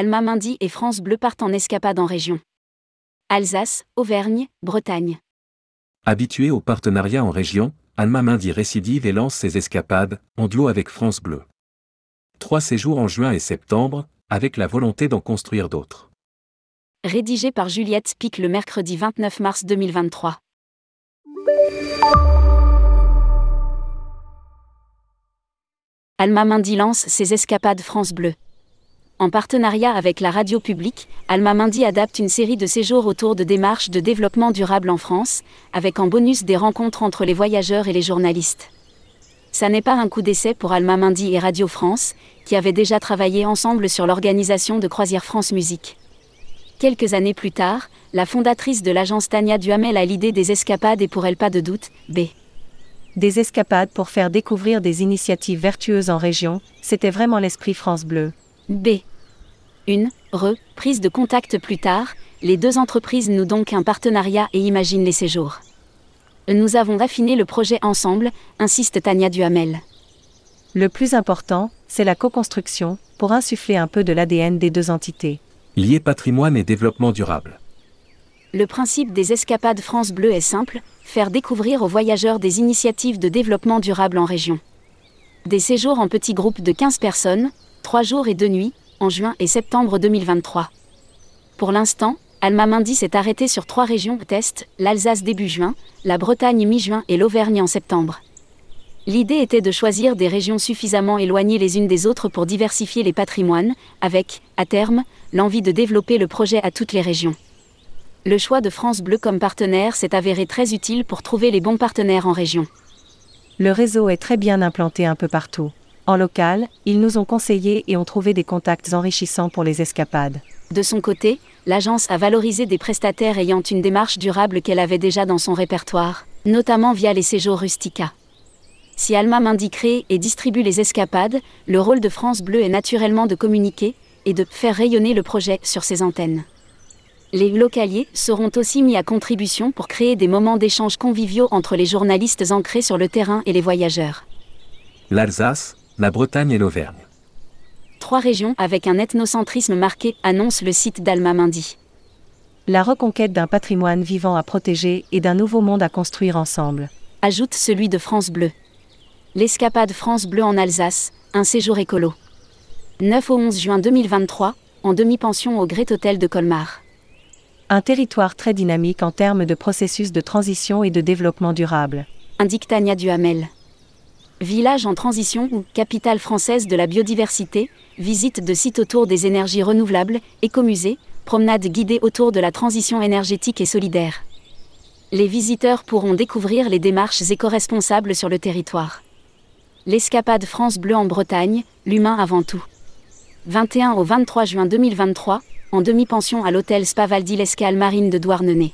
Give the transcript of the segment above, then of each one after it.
Alma Mindy et France Bleu partent en escapade en région. Alsace, Auvergne, Bretagne. Habituée au partenariat en région, Alma Mindy récidive et lance ses escapades, en duo avec France Bleu. Trois séjours en juin et septembre, avec la volonté d'en construire d'autres. Rédigé par Juliette Pic le mercredi 29 mars 2023. Alma Mindy lance ses escapades France Bleu. En partenariat avec la radio publique, Alma Mindy adapte une série de séjours autour de démarches de développement durable en France, avec en bonus des rencontres entre les voyageurs et les journalistes. Ça n'est pas un coup d'essai pour Alma Mindy et Radio France, qui avaient déjà travaillé ensemble sur l'organisation de Croisière France Musique. Quelques années plus tard, la fondatrice de l'agence Tania Duhamel a l'idée des escapades et pour elle pas de doute, B. Des escapades pour faire découvrir des initiatives vertueuses en région, c'était vraiment l'esprit France Bleu. B. Une reprise de contact plus tard, les deux entreprises nouent donc un partenariat et imaginent les séjours. Nous avons affiné le projet ensemble, insiste Tania Duhamel. Le plus important, c'est la co-construction, pour insuffler un peu de l'ADN des deux entités. Lié patrimoine et développement durable. Le principe des escapades France Bleu est simple, faire découvrir aux voyageurs des initiatives de développement durable en région. Des séjours en petits groupes de 15 personnes, 3 jours et 2 nuits, en juin et septembre 2023. Pour l'instant, Alma Mindy s'est arrêtée sur trois régions test, l'Alsace début juin, la Bretagne mi-juin et l'Auvergne en septembre. L'idée était de choisir des régions suffisamment éloignées les unes des autres pour diversifier les patrimoines, avec, à terme, l'envie de développer le projet à toutes les régions. Le choix de France Bleu comme partenaire s'est avéré très utile pour trouver les bons partenaires en région. Le réseau est très bien implanté un peu partout. En local, ils nous ont conseillé et ont trouvé des contacts enrichissants pour les escapades. De son côté, l'agence a valorisé des prestataires ayant une démarche durable qu'elle avait déjà dans son répertoire, notamment via les séjours Rustica. Si Alma crée et distribue les escapades, le rôle de France Bleu est naturellement de communiquer et de faire rayonner le projet sur ses antennes. Les localiers seront aussi mis à contribution pour créer des moments d'échange conviviaux entre les journalistes ancrés sur le terrain et les voyageurs. L'Alsace, la Bretagne et l'Auvergne. Trois régions avec un ethnocentrisme marqué annonce le site d'Alma Mindy. La reconquête d'un patrimoine vivant à protéger et d'un nouveau monde à construire ensemble. Ajoute celui de France Bleu. L'escapade France Bleu en Alsace, un séjour écolo. 9 au 11 juin 2023, en demi-pension au Great Hotel de Colmar. Un territoire très dynamique en termes de processus de transition et de développement durable. Indique Tania Duhamel. Village en transition ou capitale française de la biodiversité, visite de sites autour des énergies renouvelables, écomusée, promenade guidée autour de la transition énergétique et solidaire. Les visiteurs pourront découvrir les démarches éco-responsables sur le territoire. L'escapade France Bleu en Bretagne, l'humain avant tout. 21 au 23 juin 2023, en demi-pension à l'hôtel Spa Valdi-l'Escale Marine de Douarnenez.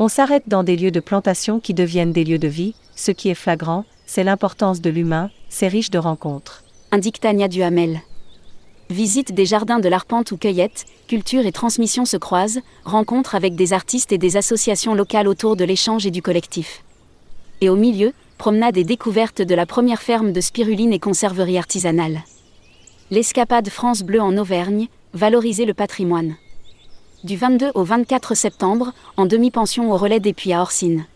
On s'arrête dans des lieux de plantation qui deviennent des lieux de vie, ce qui est flagrant, c'est l'importance de l'humain, c'est riche de rencontres. Indique Tania Duhamel. Visite des jardins de l'Arpente où cueillette, culture et transmission se croisent, rencontres avec des artistes et des associations locales autour de l'échange et du collectif. Et au milieu, promenade et découverte de la première ferme de spiruline et conserverie artisanale. L'escapade France Bleu en Auvergne, valoriser le patrimoine. Du 22 au 24 septembre, en demi-pension au relais des Puits à Orsine.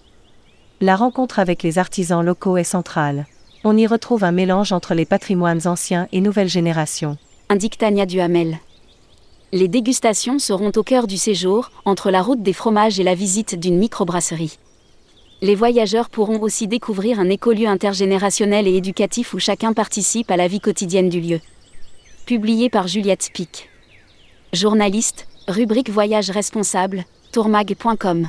La rencontre avec les artisans locaux est centrale. On y retrouve un mélange entre les patrimoines anciens et nouvelles générations. Indique Tania Duhamel. Les dégustations seront au cœur du séjour, entre la route des fromages et la visite d'une microbrasserie. Les voyageurs pourront aussi découvrir un écolieu intergénérationnel et éducatif où chacun participe à la vie quotidienne du lieu. Publié par Juliette Pic. Journaliste, rubrique Voyage responsable, tourmag.com.